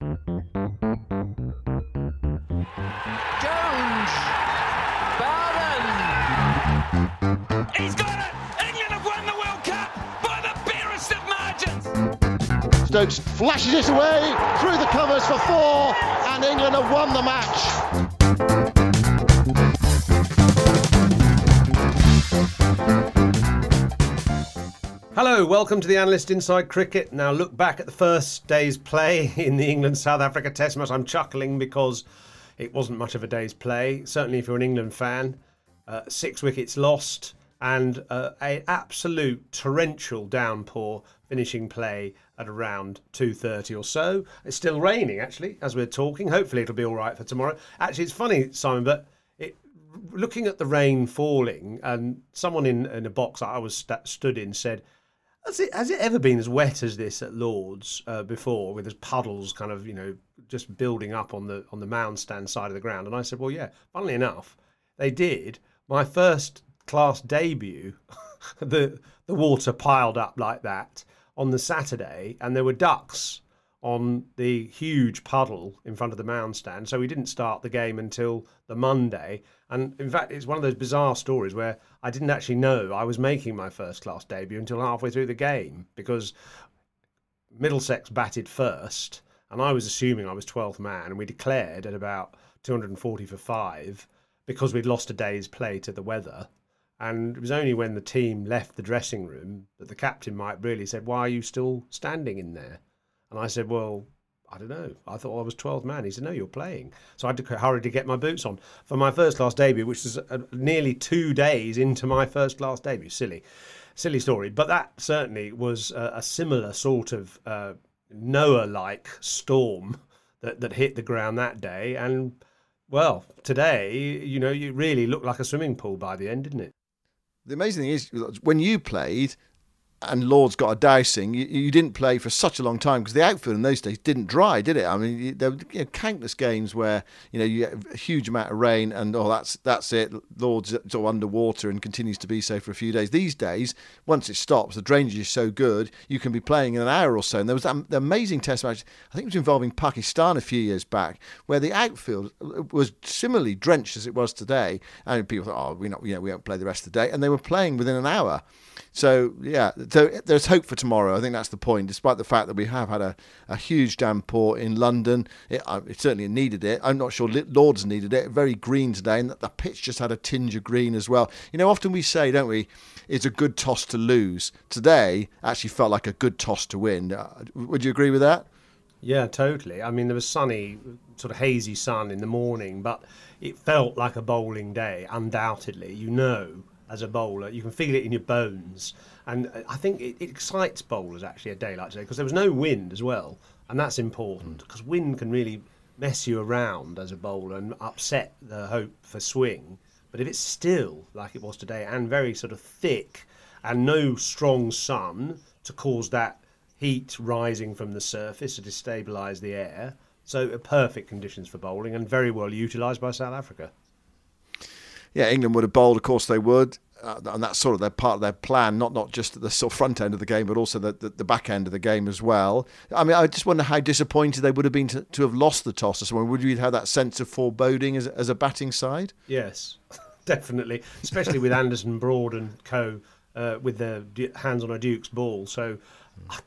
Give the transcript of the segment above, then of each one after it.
Jones! Bowden! He's got it! England have won the World Cup by the barest of margins! Stokes flashes it away through the covers for four, and England have won the match. Hello, welcome to the Analyst Inside Cricket. Now, look back at the first day's play in the England South Africa Test match. I'm chuckling because it wasn't much of a day's play. Certainly, if you're an England fan, uh, six wickets lost and uh, an absolute torrential downpour finishing play at around 2.30 or so. It's still raining, actually, as we're talking. Hopefully, it'll be all right for tomorrow. Actually, it's funny, Simon, but it, looking at the rain falling, and someone in, in a box I was st- stood in said, has it, has it ever been as wet as this at Lords uh, before, with those puddles kind of, you know, just building up on the on the mound stand side of the ground? And I said, well, yeah. Funnily enough, they did. My first class debut, the the water piled up like that on the Saturday, and there were ducks on the huge puddle in front of the mound stand. So we didn't start the game until the Monday. And in fact, it's one of those bizarre stories where I didn't actually know I was making my first class debut until halfway through the game because Middlesex batted first, and I was assuming I was 12th man, and we declared at about 240 for five because we'd lost a day's play to the weather. And it was only when the team left the dressing room that the captain Mike Brearley said, Why are you still standing in there? And I said, Well, I don't know. I thought I was 12th man. He said, No, you're playing. So I had to hurry to get my boots on for my first class debut, which was uh, nearly two days into my first class debut. Silly, silly story. But that certainly was a, a similar sort of uh, Noah like storm that, that hit the ground that day. And well, today, you know, you really looked like a swimming pool by the end, didn't it? The amazing thing is, when you played, and Lord's got a dousing, you, you, didn't play for such a long time because the outfield in those days didn't dry, did it? I mean, there were you know, countless games where you know you get a huge amount of rain and oh that's that's it. Lord's sort of underwater and continues to be so for a few days. These days, once it stops, the drainage is so good you can be playing in an hour or so. And there was that amazing test match, I think it was involving Pakistan a few years back, where the outfield uh, was similarly drenched as it was today, and people thought, oh, we not you know we won't play the rest of the day, and they were playing within an hour. So yeah, so there's hope for tomorrow. I think that's the point. Despite the fact that we have had a, a huge downpour in London, it, uh, it certainly needed it. I'm not sure Lords needed it. Very green today, and the pitch just had a tinge of green as well. You know, often we say, don't we? It's a good toss to lose. Today actually felt like a good toss to win. Uh, would you agree with that? Yeah, totally. I mean, there was sunny, sort of hazy sun in the morning, but it felt like a bowling day, undoubtedly. You know as a bowler. You can feel it in your bones. And I think it, it excites bowlers actually a day like today because there was no wind as well. And that's important because wind can really mess you around as a bowler and upset the hope for swing. But if it's still like it was today and very sort of thick and no strong sun to cause that heat rising from the surface to destabilise the air. So uh, perfect conditions for bowling and very well utilised by South Africa. Yeah, England would have bowled, of course they would. Uh, and that's sort of their part of their plan, not not just at the sort of front end of the game, but also the, the, the, back end of the game as well. I mean, I just wonder how disappointed they would have been to, to have lost the toss. So would you have that sense of foreboding as, as a batting side? Yes, definitely, especially with Anderson, Broad, and co. Uh, with their hands on a Duke's ball. So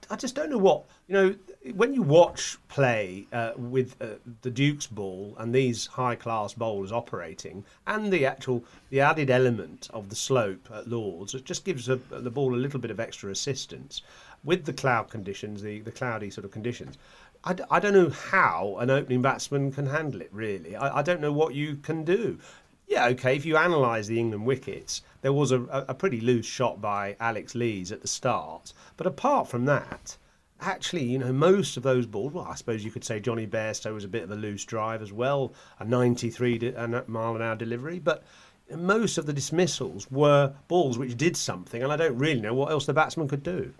I, just don't know what you know when you watch play uh, with uh, the Duke's ball and these high class bowlers operating, and the actual the added element of the slope at Lords, it just gives a, the ball a little bit of extra assistance with the cloud conditions, the the cloudy sort of conditions. I, I don't know how an opening batsman can handle it. Really, I, I don't know what you can do. Yeah, okay. If you analyse the England wickets, there was a, a pretty loose shot by Alex Lees at the start, but apart from that actually, you know, most of those balls, well, I suppose you could say Jonny Bairstow was a bit of a loose drive as well, a 93 mile an hour delivery, but most of the dismissals were balls which did something, and I don't really know what else the batsman could do.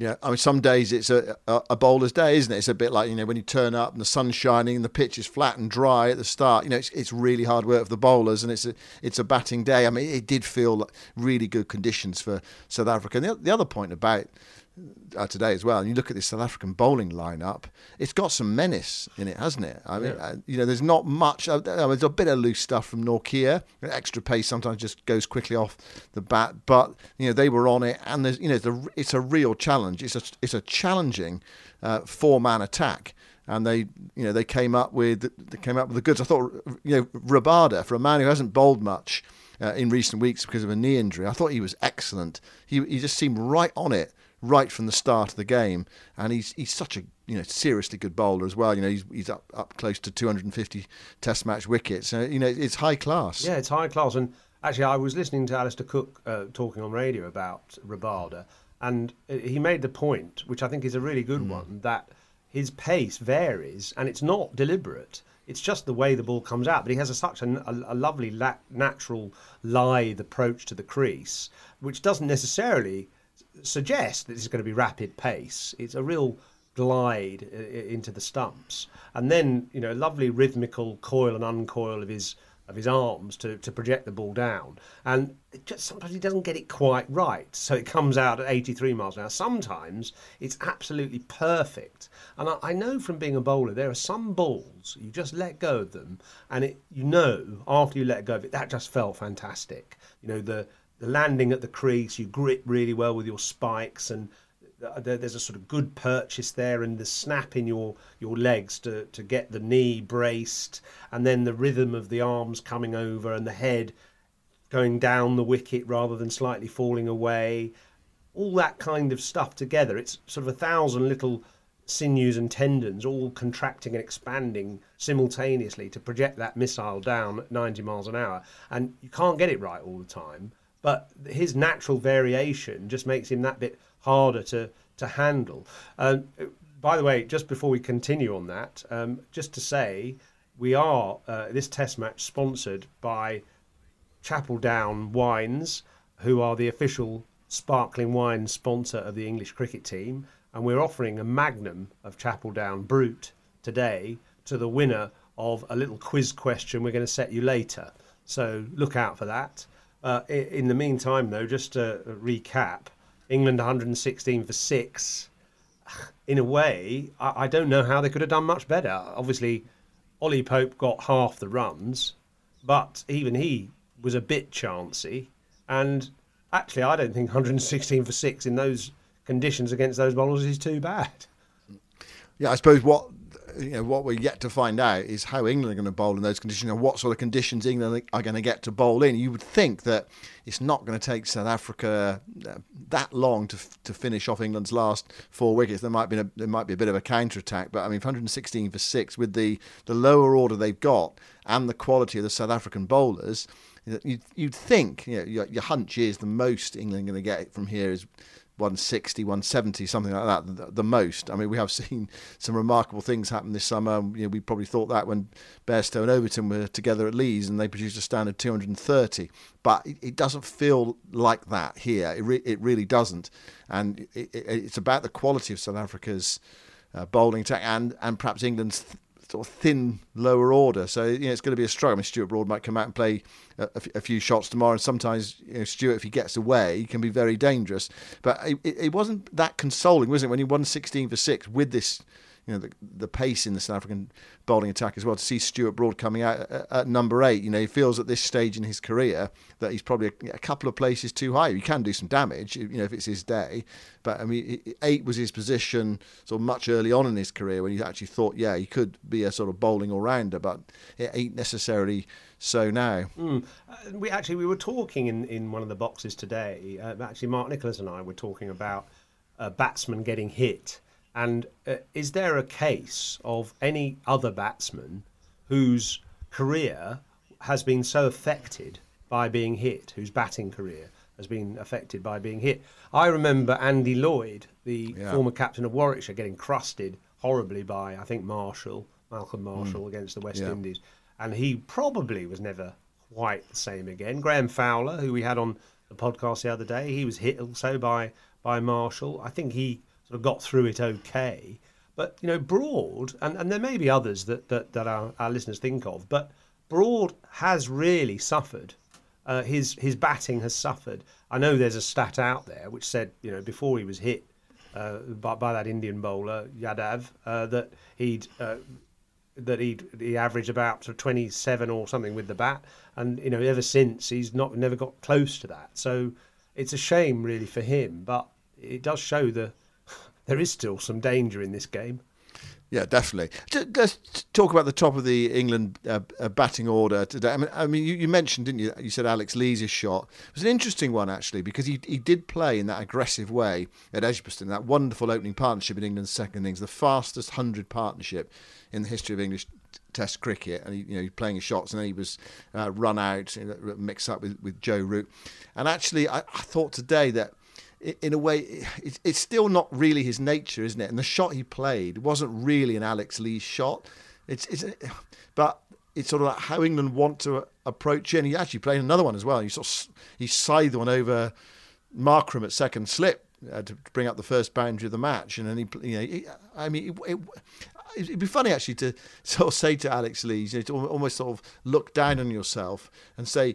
Yeah, I mean, some days it's a, a, bowler's day, isn't it? It's a bit like you know when you turn up and the sun's shining and the pitch is flat and dry at the start. You know, it's, it's really hard work for the bowlers, and it's a it's a batting day. I mean, it did feel like really good conditions for South Africa. And the, the other point about today as well. And you look at this South African bowling lineup; it's got some menace in it, hasn't it? I mean, yeah. uh, you know, there's not much. Uh, there's a bit of loose stuff from Nortje. Extra pace sometimes just goes quickly off the bat, but you know they were on it, and there's you know it's a, it's a real challenge. It's a it's a challenging uh, four man attack and they you know they came up with they came up with the goods. I thought you know Rabada for a man who hasn't bowled much uh, in recent weeks because of a knee injury, I thought he was excellent. He he just seemed right on it right from the start of the game, and he's he's such a you know seriously good bowler as well. You know he's he's up up close to 250 Test match wickets. So, you know it's high class. Yeah, it's high class. And actually, I was listening to Alastair Cook uh, talking on radio about Rabada, and he made the point, which I think is a really good mm. one, that his pace varies and it's not deliberate. It's just the way the ball comes out. But he has a, such a, a, a lovely, la- natural, lithe approach to the crease, which doesn't necessarily suggest that it's going to be rapid pace. It's a real glide uh, into the stumps, and then you know, lovely rhythmical coil and uncoil of his of his arms to, to project the ball down. And just sometimes he doesn't get it quite right, so it comes out at 83 miles an hour. Sometimes it's absolutely perfect. And I, I know from being a bowler, there are some balls you just let go of them, and it you know after you let go of it that just felt fantastic. You know the the landing at the crease, you grip really well with your spikes, and there's a sort of good purchase there, and the snap in your your legs to to get the knee braced, and then the rhythm of the arms coming over and the head going down the wicket rather than slightly falling away. All that kind of stuff together. It's sort of a thousand little sinews and tendons all contracting and expanding simultaneously to project that missile down at 90 miles an hour. And you can't get it right all the time but his natural variation just makes him that bit harder to to handle. Um, by the way, just before we continue on that, um, just to say, we are uh, this test match sponsored by Chapel Down Wines, who are the official sparkling wine sponsor of the English cricket team, and we're offering a magnum of Chapel Down Brut today to the winner of a little quiz question we're going to set you later. So look out for that. Uh, in the meantime, though, just to recap, England 116 for six. In a way, I, I don't know how they could have done much better. Obviously, Ollie Pope got half the runs, but even he was a bit chancy. And actually, I don't think 116 for six in those conditions against those bowlers is too bad. Yeah, I suppose what you know, what we're yet to find out is how England are going to bowl in those conditions and what sort of conditions England are going to get to bowl in. You would think that it's not going to take South Africa uh, that long to to finish off England's last four wickets. There might be a, there might be a bit of a counter attack, but I mean, 116 for six with the the lower order they've got and the quality of the South African bowlers. You'd, you'd think you know, your, your hunch is the most England are going to get from here is 160, 170, something like that, the, the, most. I mean, we have seen some remarkable things happen this summer. You know, we probably thought that when Bairstow and Overton were together at Leeds and they produced a standard 230. But it, it doesn't feel like that here. It, re- it really doesn't. And it, it's about the quality of South Africa's uh, bowling attack and, and perhaps England's th- sort of thin lower order. So you know, it's going to be a struggle. I mean, Stuart Broad might come out and play a few shots tomorrow, and sometimes you know, Stuart, if he gets away, he can be very dangerous. But it, it wasn't that consoling, was it, when he won 16 for six with this you know the, the pace in the South African bowling attack as well. To see Stuart Broad coming out at, at, number eight, you know, he feels at this stage in his career that he's probably a, a, couple of places too high. He can do some damage, you know, if it's his day. But I mean, eight was his position sort of much early on in his career when he actually thought, yeah, he could be a sort of bowling all rounder, but it ain't necessarily so now. Mm. Uh, we actually we were talking in, in one of the boxes today. Uh, actually, Mark Nicholas and I were talking about a batsman getting hit and uh, is there a case of any other batsman whose career has been so affected by being hit, whose batting career has been affected by being hit? I remember Andy Lloyd, the yeah. former captain of Warwickshire, getting crusted horribly by, I think, Marshall, Malcolm Marshall mm. against the West yeah. Indies. And he probably was never quite the same again. Graeme Fowler, who we had on the podcast the other day, he was hit also by by Marshall. I think he sort of got through it okay. But you know, Broad, and, and there may be others that, that, that our, our listeners think of, but Broad has really suffered. Uh, his his batting has suffered. I know there's a stat out there which said, you know, before he was hit uh, by, by that Indian bowler Yadav, uh, that he'd uh, that he'd he averaged about sort of 27 or something with the bat, and you know, ever since he's not never got close to that. So it's a shame really for him, but it does show the there is still some danger in this game. Yeah, definitely. Let's talk about the top of the England uh, uh, batting order today. I mean, I mean, you, you, mentioned, didn't you? You said Alex Lees' shot. It was an interesting one actually because he he did play in that aggressive way at Edgbaston, that wonderful opening partnership in England's second innings, the fastest hundred partnership in the history of English Test cricket, and he, you know, he playing his shots, and then he was uh, run out, you know, mixed up with, with Joe Root. And actually, I, I thought today that in a way, it's still not really his nature, isn't it? And the shot he played wasn't really an Alex Lee shot. It's, it's, but it's sort of like how England want to approach it. And he actually played another one as well. He sort of he scythed one over Markram at second slip uh, to bring up the first boundary of the match. And then he, you know, he, I mean, it, it, it'd be funny actually to sort of say to Alex Lee, you know, to almost sort of look down on yourself and say,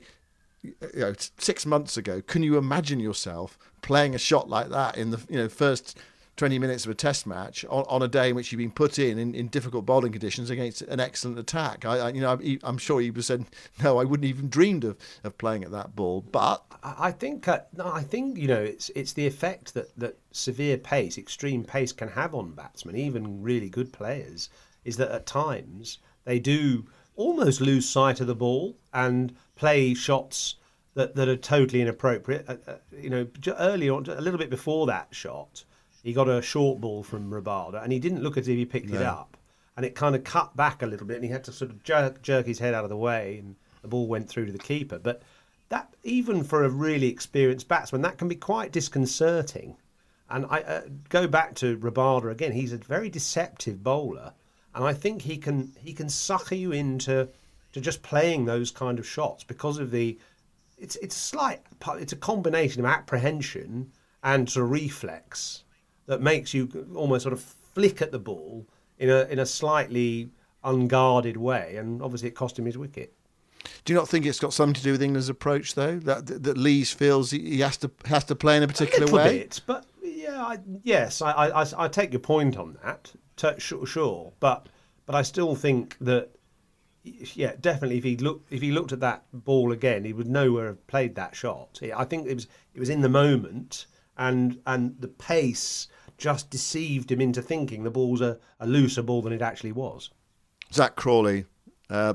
you know, six months ago, can you imagine yourself playing a shot like that in the you know first 20 minutes of a test match on, on a day in which you've been put in, in, in difficult bowling conditions against an excellent attack. I, I you know, I, am sure he was said, no, I wouldn't even dreamed of, of playing at that ball. But I think, uh, I think you know, it's it's the effect that that severe pace, extreme pace, can have on batsmen, even really good players, is that at times they do almost lose sight of the ball and play shots that, that are totally inappropriate. Uh, uh, you know, early on, a little bit before that shot, he got a short ball from Rabada and he didn't look as if he picked no. it up. And it kind of cut back a little bit and he had to sort of jerk, jerk his head out of the way and the ball went through to the keeper. But that, even for a really experienced batsman, that can be quite disconcerting. And I uh, go back to Rabada again. He's a very deceptive bowler, and I think he can he can sucker you into to just playing those kind of shots because of the it's it's a slight it's a combination of apprehension and sort of reflex that makes you almost sort of flick at the ball in a in a slightly unguarded way, and obviously it cost him his wicket. Do you not think it's got something to do with England's approach, though? That that Lees feels he has to has to play in a particular a way. Bit, but yeah, I, yes, I, I, I take your point on that. Sure, sure, but but I still think that yeah, definitely. If he looked, if he looked at that ball again, he would know where have played that shot. I think it was it was in the moment, and and the pace just deceived him into thinking the ball's a, a looser ball than it actually was. Zach Crawley, uh,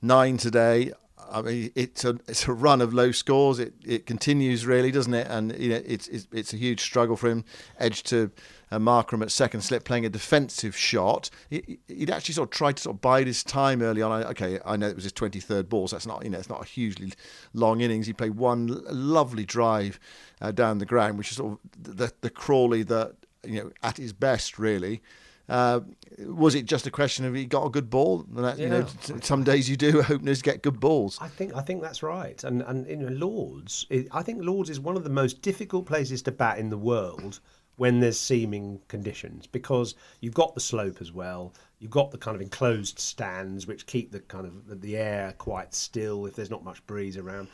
nine today. I mean, it's a it's a run of low scores. It it continues really, doesn't it? And you know, it's it's, it's a huge struggle for him. Edge to uh, Markram at second slip, playing a defensive shot. He, would actually sort of tried to sort of bide his time early on. I, okay, I know it was his 23rd ball, so that's not you know it's not a hugely long innings. He played one lovely drive uh, down the ground, which is sort of the the Crawley that you know at his best really. Uh, was it just a question of he got a good ball? That, yeah. You know, some days you do openers get good balls. I think I think that's right. And and you know, Lords, I think Lords is one of the most difficult places to bat in the world when there's seaming conditions because you've got the slope as well. You've got the kind of enclosed stands which keep the kind of the air quite still if there's not much breeze around.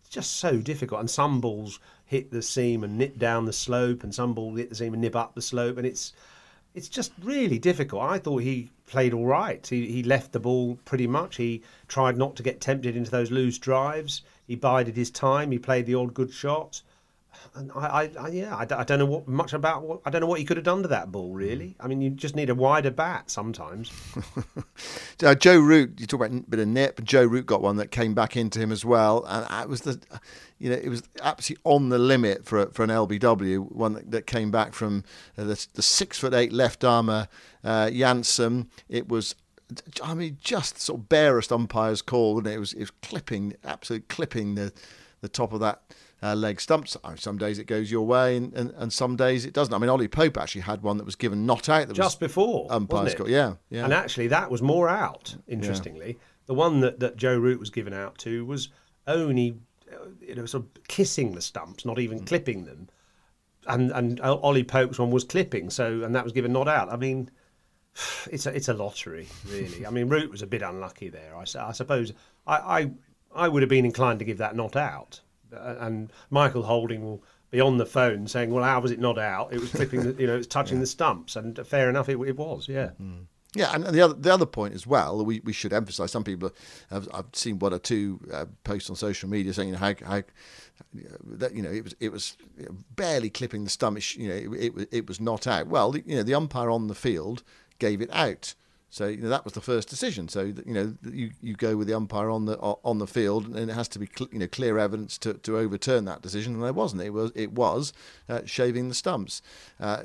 It's just so difficult. And some balls hit the seam and nip down the slope, and some balls hit the seam and nip up the slope, and it's it's just really difficult. I thought he played all right. He, he left the ball pretty much. He tried not to get tempted into those loose drives. He bided his time. He played the odd good shot. And I, I, I yeah, I, I, don't know what much about what I don't know what he could have done to that ball. Really, I mean, you just need a wider bat sometimes. uh, Joe Root, you talk about a bit of nip. Joe Root got one that came back into him as well, and it was the, you know, it was absolutely on the limit for for an LBW one that, that came back from uh, the, the, six foot eight left armour uh. It was I mean, just sort of barest umpire's call, and it? it was it was clipping, absolutely clipping the the top of that uh, leg stumps. Some days it goes your way, and, and, and, some days it doesn't. I mean, Ollie Pope actually had one that was given not out. That just before umpires got, yeah, yeah. And actually, that was more out. Interestingly, yeah. the one that, that Joe Root was given out to was only you know sort of kissing the stumps, not even mm. clipping them. And and Ollie Pope's one was clipping, so and that was given not out. I mean. It's a it's a lottery, really. I mean, Root was a bit unlucky there. I, I suppose I, I I would have been inclined to give that not out, and Michael Holding will be on the phone saying, "Well, how was it not out? It was clipping, the, you know, it's touching yeah. the stumps." And fair enough, it, it was, yeah. Mm. Yeah, and the other the other point as well, we, we should emphasise. Some people have I've seen one or two uh, posts on social media saying you know, how how that you know it was it was barely clipping the stump. You know, it, it, it was not out. Well, you know, the umpire on the field gave it out. So you know, that was the first decision. So you know you, you go with the umpire on the on the field, and it has to be cl- you know clear evidence to, to overturn that decision, and there wasn't. It was it was uh, shaving the stumps. Uh,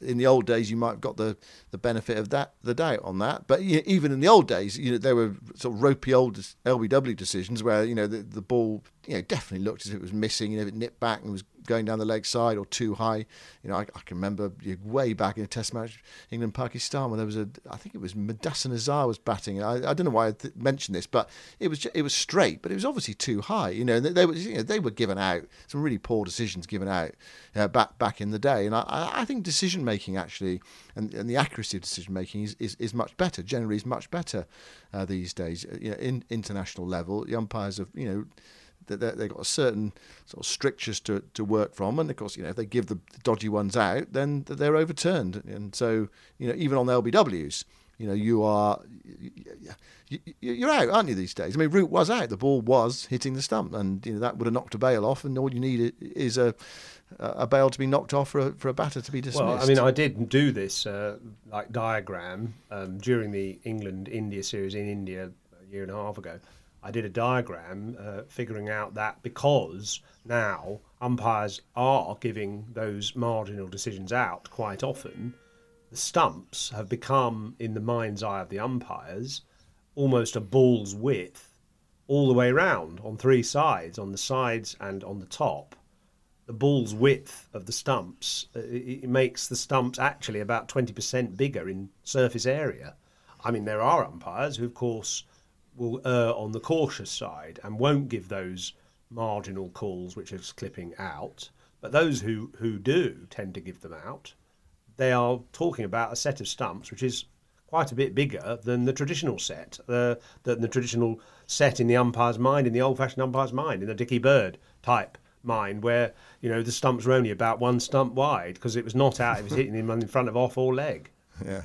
in the old days, you might have got the, the benefit of that the doubt on that. But you know, even in the old days, you know there were sort of ropey old LBW decisions where you know the, the ball you know definitely looked as if it was missing. You know, if it nipped back and was going down the leg side or too high. You know, I, I can remember way back in a Test match, England Pakistan, when there was a, I think it was Mudassar Nazar was batting. I, I don't know why I th- mentioned this, but it was it was straight, but it was obviously too high. You know, they, they were you know, they were given out some really poor decisions given out uh, back back in the day, and I, I think decision making actually and, and the accuracy of decision making is, is, is much better. Generally, is much better uh, these days. You know, in international level, the umpires have you know that they've got a certain sort of strictures to, to work from, and of course, you know, if they give the dodgy ones out, then they're overturned. And so, you know, even on the LBWs, you know, you are you're out, aren't you? These days. I mean, Root was out. The ball was hitting the stump, and you know that would have knocked a bail off. And all you need is a a bail to be knocked off for a, for a batter to be dismissed. Well, I mean, I did do this uh, like diagram um, during the England India series in India a year and a half ago. I did a diagram uh, figuring out that because now umpires are giving those marginal decisions out quite often, the stumps have become, in the mind's eye of the umpires, almost a ball's width all the way round on three sides, on the sides and on the top. The ball's width of the stumps uh, it, makes the stumps actually about 20% bigger in surface area. I mean, there are umpires who, of course, will err on the cautious side and won't give those marginal calls which are clipping out. But those who, who do tend to give them out, they are talking about a set of stumps which is quite a bit bigger than the traditional set, uh, than the traditional set in the umpire's mind, in the old-fashioned umpire's mind, in the Dickie Bird type mind, where you know the stumps were only about one stump wide because it was not out; it was hitting him in front of off or leg. Yeah.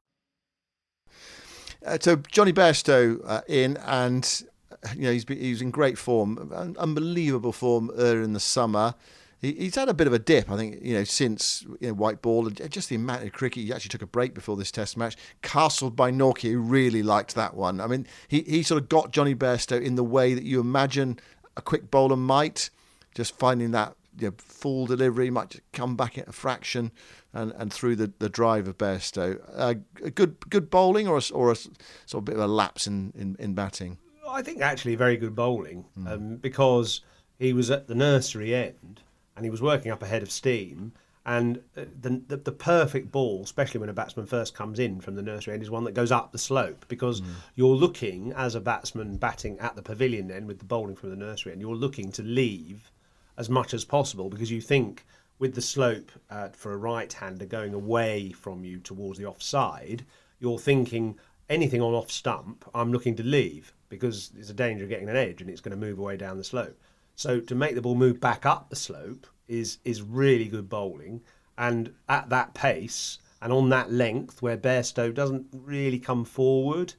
Uh, so Jonny Bairstow uh, in, and uh, you know he's been, he was in great form, unbelievable form earlier in the summer. He, he's had a bit of a dip, I think, you know, since you know, white ball and just the amount of cricket. He actually took a break before this Test match. Castled by Nortje, who really liked that one. I mean, he he sort of got Jonny Bairstow in the way that you imagine a quick bowler might, just finding that you know, full delivery might just come back at a fraction and, and through the, the drive of Bairstow. Uh, a good good bowling or a, or a sort of bit of a lapse in, in, in batting. I think actually very good bowling um, because he was at the nursery end and he was working up ahead of steam. And uh, the, the the perfect ball, especially when a batsman first comes in from the nursery end, is one that goes up the slope because you're looking as a batsman batting at the pavilion end with the bowling from the nursery end. You're looking to leave as much as possible because you think with the slope uh, for a right hander going away from you towards the offside, you're thinking anything on off stump, I'm looking to leave because there's a danger of getting an edge and it's going to move away down the slope. So to make the ball move back up the slope is is really good bowling, and at that pace and on that length where Bairstow doesn't really come forward,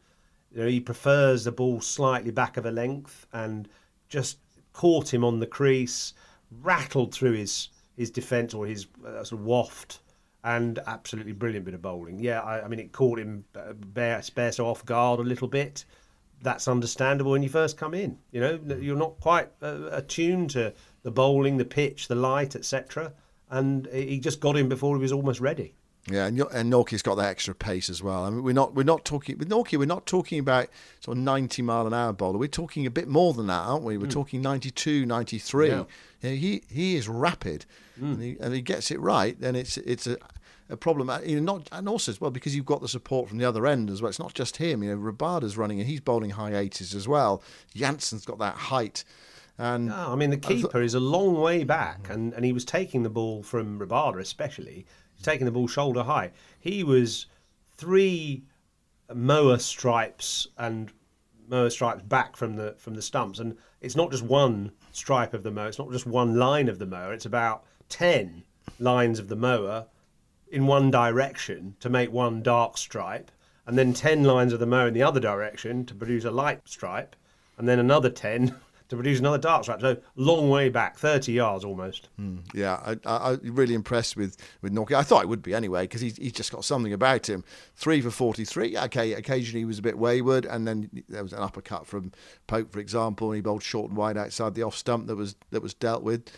you know, he prefers the ball slightly back of a length and just caught him on the crease, rattled through his his defence or his uh, sort of waft, and absolutely brilliant bit of bowling. Yeah, I, I mean it caught him uh, Bear, Bairstow off guard a little bit. That's understandable when you first come in. You know, you're not quite uh, attuned to the bowling, the pitch, the light, etc. And he just got him before he was almost ready. Yeah, and, and Nortje's got that extra pace as well. I mean, we're not we're not talking with Nortje. We're not talking about sort of ninety mile an hour bowler. We're talking a bit more than that, aren't we? We're hmm. talking 92, 93. Yeah. Know, he he is rapid, hmm. and, he, and he gets it right. Then it's it's a a problem. uh, You know, not and also as well because you've got the support from the other end as well. It's not just him. You know, Rabada's running and he's bowling high eighties as well. Jansen's got that height, and Yeah, I mean the keeper is a long way back, hmm. and, and he was taking the ball from Rabada especially. Taking the ball shoulder high. He was three mower stripes and mower stripes back from the from the stumps, and it's not just one stripe of the mower. It's not just one line of the mower. It's about ten lines of the mower in one direction to make one dark stripe, and then 10 lines of the mower in the other direction to produce a light stripe, and then another 10 to produce another dart stripe. So long way back, 30 yards almost. Yeah, I, I, I'm really impressed with with Nortje. I thought it would be anyway because he's, he's just got something about him. Three for 43. Okay, occasionally he was a bit wayward, and then there was an uppercut from Pope, for example, and he bowled short and wide outside the off stump that was that was dealt with.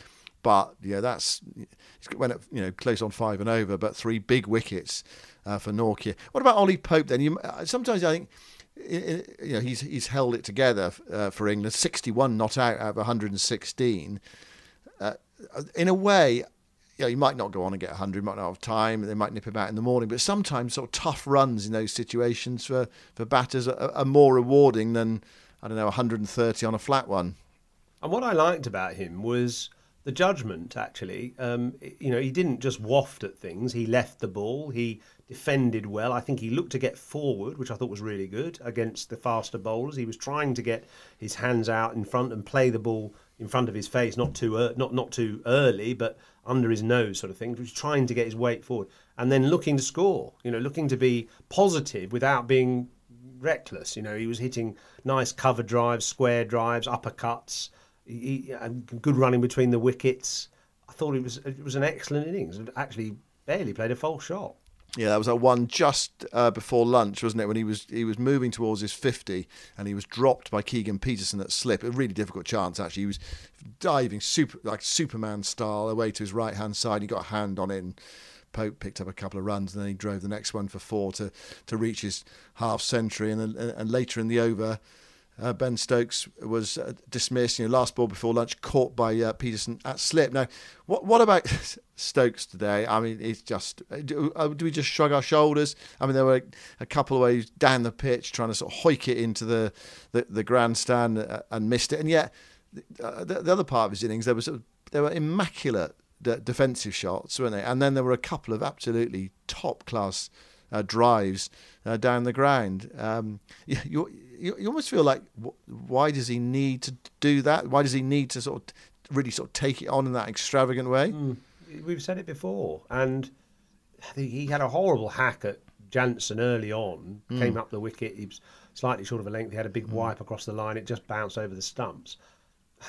But yeah, that's he went up, you know close on five and over, but three big wickets uh, for Nortje. What about Ollie Pope then? You, uh, sometimes I think i- i- you know he's he's held it together uh, for England. 61 not out out of 116 in a way, you know, might not go on and get 100, might not have time, they might nip him out in the morning, but sometimes sort of tough runs in those situations for, for batters are, are more rewarding than, I don't know, 130 on a flat one. And what I liked about him was the judgment, actually. Um, you know, he didn't just waft at things, he left the ball, he defended well. I think he looked to get forward, which I thought was really good against the faster bowlers. He was trying to get his hands out in front and play the ball in front of his face, not too ear not not too early, but under his nose, sort of thing. He was trying to get his weight forward and then looking to score. You know, looking to be positive without being reckless. You know, he was hitting nice cover drives, square drives, uppercuts, he, he, good running between the wickets. I thought it was it was an excellent innings. Actually, barely played a false shot. Yeah, that was that one just uh, before lunch, wasn't it? When he was he was moving towards his fifty, and he was dropped by Keegan Petersen at slip. A really difficult chance, actually. He was diving super like Superman style away to his right hand side. He got a hand on it. And, Pope picked up a couple of runs and then he drove the next one for four to, to reach his half century. And, and later in the over, uh, Ben Stokes was uh, dismissed. You know, last ball before lunch, caught by uh, Petersen at slip. Now, what what about Stokes today? I mean, it's just uh, do, uh, do, we just shrug our shoulders? I mean, there were a couple of ways down the pitch trying to sort of hoik it into the the, the grandstand uh, and missed it, and yet the, the, other part of his innings there was there were immaculate defensive shots, weren't they? And then there were a couple of absolutely top class drives down the ground. Um, you, you almost feel like why does he need to do that? Why does he need to sort of really sort of take it on in that extravagant way? Mm. We've said it before, and he had a horrible hack at Jansen early on. Mm. Came up the wicket. He was slightly short of a length. He had a big mm. wipe across the line. It just bounced over the stumps.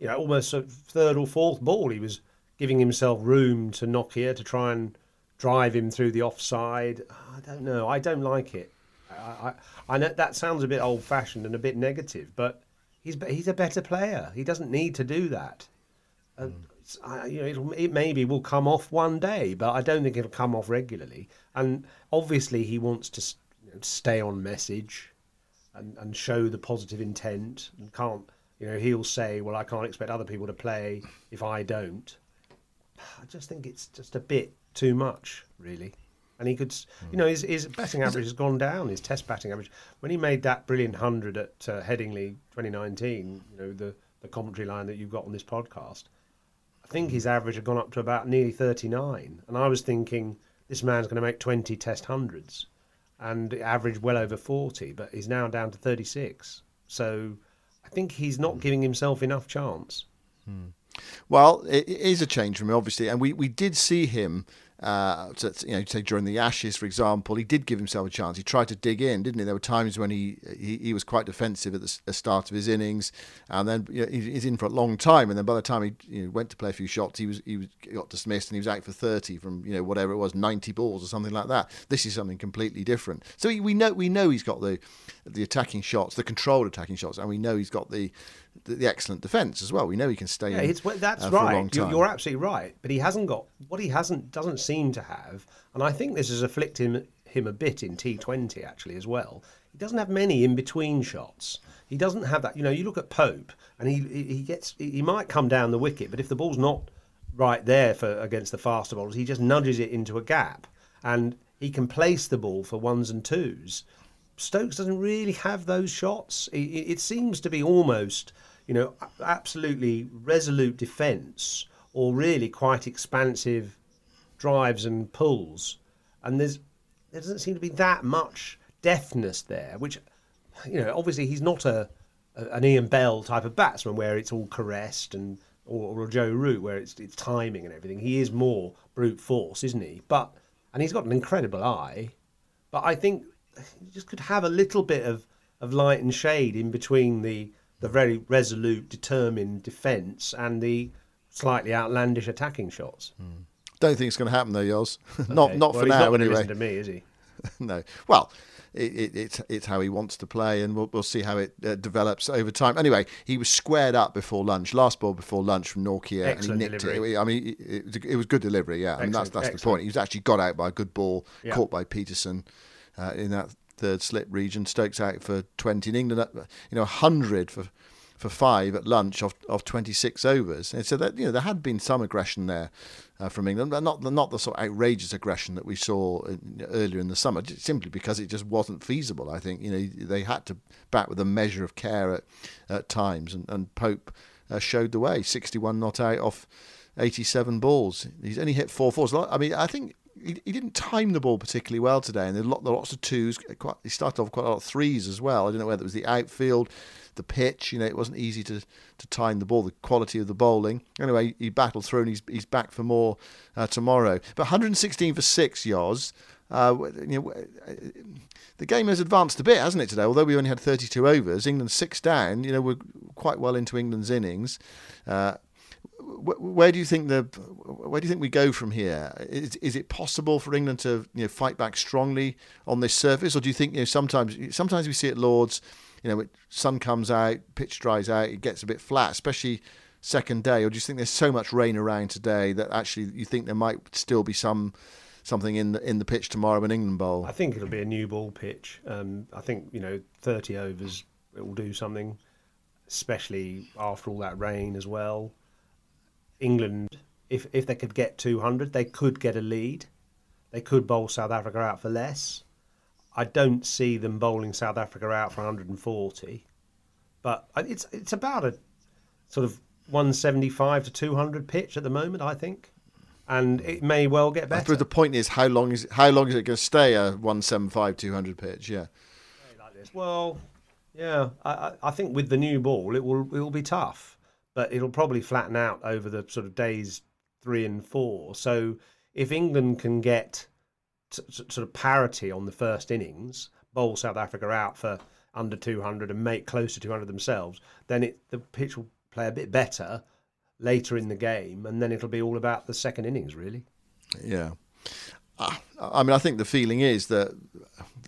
You know, almost a third or fourth ball, he was giving himself room to knock here to try and drive him through the offside. I don't know. I don't like it. I, I, know that sounds a bit old fashioned and a bit negative, but he's he's a better player. He doesn't need to do that. Uh, I, you know, it maybe will come off one day, but I don't think it'll come off regularly. And obviously, he wants to you know, stay on message and, and show the positive intent. And can't, you know, he'll say, "Well, I can't expect other people to play if I don't." I just think it's just a bit too much, really. And he could, you know, his, his batting average has gone down. His Test batting average when he made that brilliant hundred at uh, Headingley 2019, you know, the the commentary line that you've got on this podcast. I think his average had gone up to about nearly 39, and I was thinking this man's going to make 20 Test hundreds, and average well over 40, but he's now down to 36. So I think he's not giving himself enough chance. Hmm. Well, it is a change from him, obviously, and we, we did see him. Uh, you know, say during the Ashes, for example, he did give himself a chance. He tried to dig in, didn't he? There were times when he he, he was quite defensive at the, the, start of his innings, and then you know, he's in for a long time. And then by the time he you know, went to play a few shots, he was he was got dismissed and he was out for thirty from you know whatever it was, ninety balls or something like that. This is something completely different. So we know we know he's got the the attacking shots, the controlled attacking shots, and we know he's got the the, the excellent defence as well. We know he can stay. Yeah, in, it's, that's uh, right. You're, you're, absolutely right. But he hasn't got what he hasn't doesn't seem to have, and I think this has afflicted him, him a bit in T20 actually as well. He doesn't have many in between shots. He doesn't have that. You know, you look at Pope, and he he gets he might come down the wicket, but if the ball's not right there for against the faster bowlers, he just nudges it into a gap, and he can place the ball for ones and twos. Stokes doesn't really have those shots. It, it seems to be almost you know, absolutely resolute defence or really quite expansive drives and pulls. And there's there doesn't seem to be that much deftness there, which you know, obviously he's not a, a an Ian Bell type of batsman where it's all caressed and or, or Joe Root where it's it's timing and everything. He is more brute force, isn't he? But and he's got an incredible eye. But I think he just could have a little bit of, of light and shade in between the the very resolute, determined defence and the slightly outlandish attacking shots. Mm. Don't think it's going to happen though, Yoz. not okay. not well, for now not anyway. to me, is he? no. Well, it, it, it's it's how he wants to play, and we'll we'll see how it uh, develops over time. Anyway, he was squared up before lunch, last ball before lunch from Nortje, and he nicked delivery. it. I mean, it, it, was good delivery, yeah. I mean, that's that's Excellent. the point. He was actually got out by a good ball, yeah. caught by Petersen uh, in that third slip region. Stokes out for twenty in England, uh, you know, hundred for for five at lunch of, of 26 overs. And so that you know there had been some aggression there uh, from England, but not the, not the sort of outrageous aggression that we saw in, earlier in the summer, simply because it just wasn't feasible. I think you know they had to bat with a measure of care at at times, and, and Pope uh, showed the way. 61 not out off 87 balls. He's only hit four fours. I mean, I think he, he didn't time the ball particularly well today, and there were lots of twos. Quite, he started off quite a lot of threes as well. I don't know whether it was the outfield the pitch. You know, it wasn't easy to, to time the ball, the quality of the bowling. Anyway, he battled through and he's, he's back for more uh, tomorrow. But 116 for six, Yoz. Uh, you know, the game has advanced a bit, hasn't it, today? Although we only had 32 overs, England six down. You know, we're quite well into England's innings. Uh, where do you think the where do you think we go from here? Is, is it possible for England to you know fight back strongly on this surface, or do you think you know sometimes sometimes we see at Lords, you know, sun comes out, pitch dries out, it gets a bit flat, especially second day, or do you think there's so much rain around today that actually you think there might still be some something in the in the pitch tomorrow in England Bowl? I think it'll be a new ball pitch. Um, I think you know 30 overs it will do something, especially after all that rain as well. England, if if they could get 200, they could get a lead. They could bowl South Africa out for less. I don't see them bowling South Africa out for 140, but it's it's about a sort of 175 to 200 pitch at the moment. I think and it may well get better. But the point is, how long is how long is it going to stay a 175 200 pitch? Yeah. Like. Well, yeah, I, I think with the new ball, it will it will be tough, but it'll probably flatten out over the sort of days three and four. So if England can get t- t- sort of parity on the first innings, bowl South Africa out for under 200 and make close to 200 themselves, then it the pitch will play a bit better later in the game, and then it'll be all about the second innings, really. Yeah. Uh, I mean, I think the feeling is that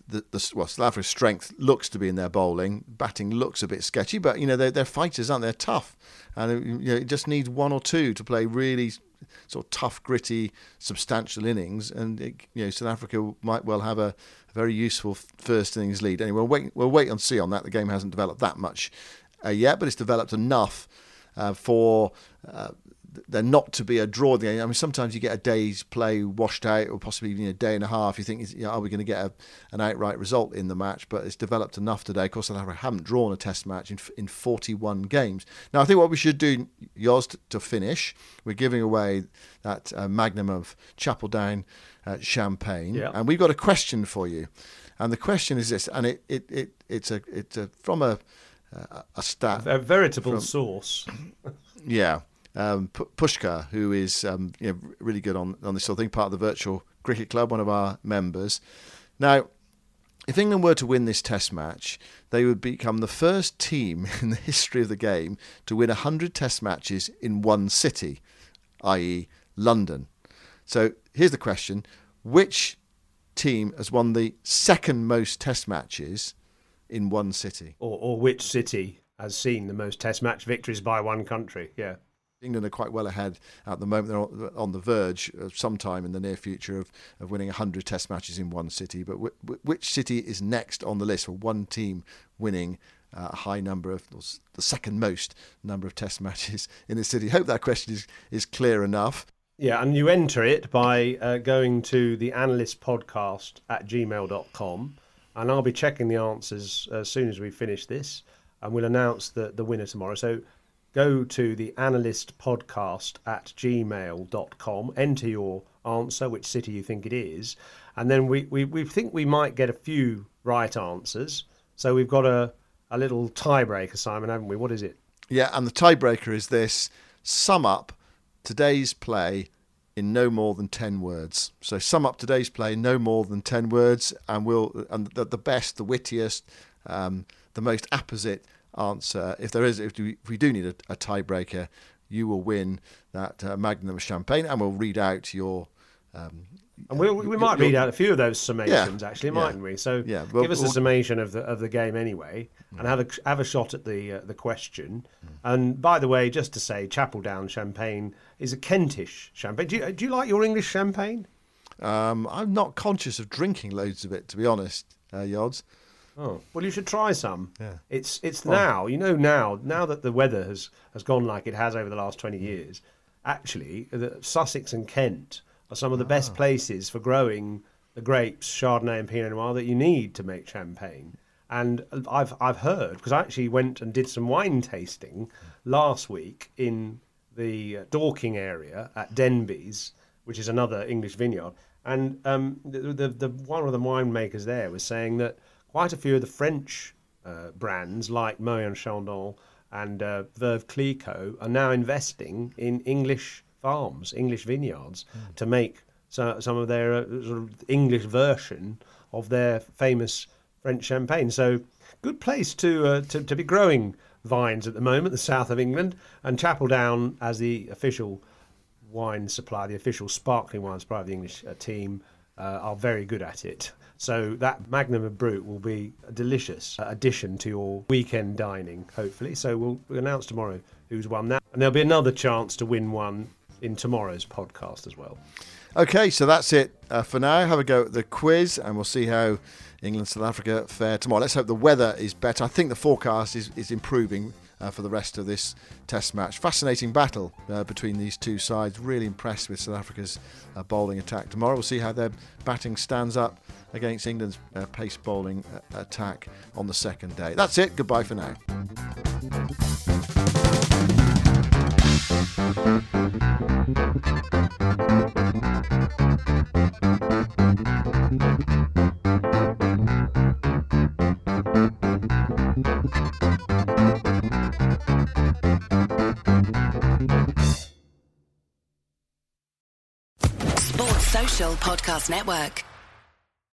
the, the well, South Africa's strength looks to be in their bowling. Batting looks a bit sketchy, but you know they're, they're fighters, aren't they? They're tough, and you know, it just needs one or two to play really sort of tough, gritty, substantial innings, and it, you know South Africa might well have a, a very useful first innings lead. Anyway, we'll wait, we'll wait and see on that. The game hasn't developed that much uh, yet, but it's developed enough uh, for uh, there not to be a draw. The game. I mean, sometimes you get a day's play washed out, or possibly know, a day and a half. You think, you know, are we going to get a, an outright result in the match? But it's developed enough today. Of course, I haven't drawn a Test match in in 41 games. Now, I think what we should do, yours to, to finish, we're giving away that uh, magnum of Chapel Down uh, champagne, yeah. and we've got a question for you. And the question is this, and it, it, it it's a it's a, from a uh, a stat. A veritable from, source. yeah. Um, P- Pushkar, who is um, you know, really good on, on this sort of thing, part of the Virtual Cricket Club, one of our members. Now, if England were to win this Test match, they would become the first team in the history of the game to win 100 Test matches in one city, i.e., London. So here's the question Which team has won the second most Test matches in one city. Or, or which city has seen the most Test match victories by one country? Yeah. England are quite well ahead at the moment. They're on the verge of sometime in the near future of, of winning 100 Test matches in one city. But w- w- which city is next on the list for one team winning uh, a high number of, the second most number of Test matches in the city? Hope that question is, is clear enough. Yeah, and you enter it by uh, going to the analyst podcast at gmail.com and I'll be checking the answers as soon as we finish this, and we'll announce the, the winner tomorrow. So go to the analyst podcast at gmail.com, enter your answer, which city you think it is, and then we, we, we think we might get a few right answers. So we've got a, a little tiebreaker, Simon, haven't we? What is it? Yeah, and the tiebreaker is this sum up today's play in no more than 10 words. So sum up today's play, no more than 10 words, and we'll and the, the best, the wittiest, um, the most apposite answer, if there is, if we, if we do need a, a tiebreaker, you will win that uh, Magnum champagne, and we'll read out your. Um, and we, we might read out a few of those summations, yeah, actually, mightn't yeah, we? So yeah, well, give us a summation of the of the game anyway, and mm. have a have a shot at the uh, the question. Mm. And by the way, just to say, Chapel Down champagne is a Kentish champagne. Do you, do you like your English champagne? Um, I'm not conscious of drinking loads of it, to be honest, uh, Yods. Oh well, you should try some. Yeah, it's it's now. You know now now that the weather has has gone like it has over the last twenty years. Actually, the, Sussex and Kent are some of the ah. best places for growing the grapes, Chardonnay and Pinot Noir that you need to make champagne. And I've I've heard because I actually went and did some wine tasting last week in the uh, Dorking area at Denbies, which is another English vineyard. And um, the, the, the, one of the winemakers there was saying that quite a few of the French uh, brands like Moët and Chandon and uh, Veuve Clicquot are now investing in English farms, English vineyards, mm. to make so, some of their uh, sort of English version of their famous French champagne. So, good place to, uh, to, to be growing vines at the moment, the south of England, and Chapel Down as the official wine supply, the official sparkling wine supply of the English uh, team, uh, are very good at it. So that Magnum of Brut will be a delicious addition to your weekend dining, hopefully. So we'll, we'll announce tomorrow who's won that, and there'll be another chance to win one in tomorrow's podcast as well. Okay, so that's it uh, for now. Have a go at the quiz, and we'll see how England South Africa fare tomorrow. Let's hope the weather is better. I think the forecast is, is improving uh, for the rest of this Test match. Fascinating battle uh, between these two sides. Really impressed with South Africa's uh, bowling attack tomorrow. We'll see how their batting stands up against England's uh, pace bowling uh, attack on the second day. That's it. Goodbye for now. Podcast Network.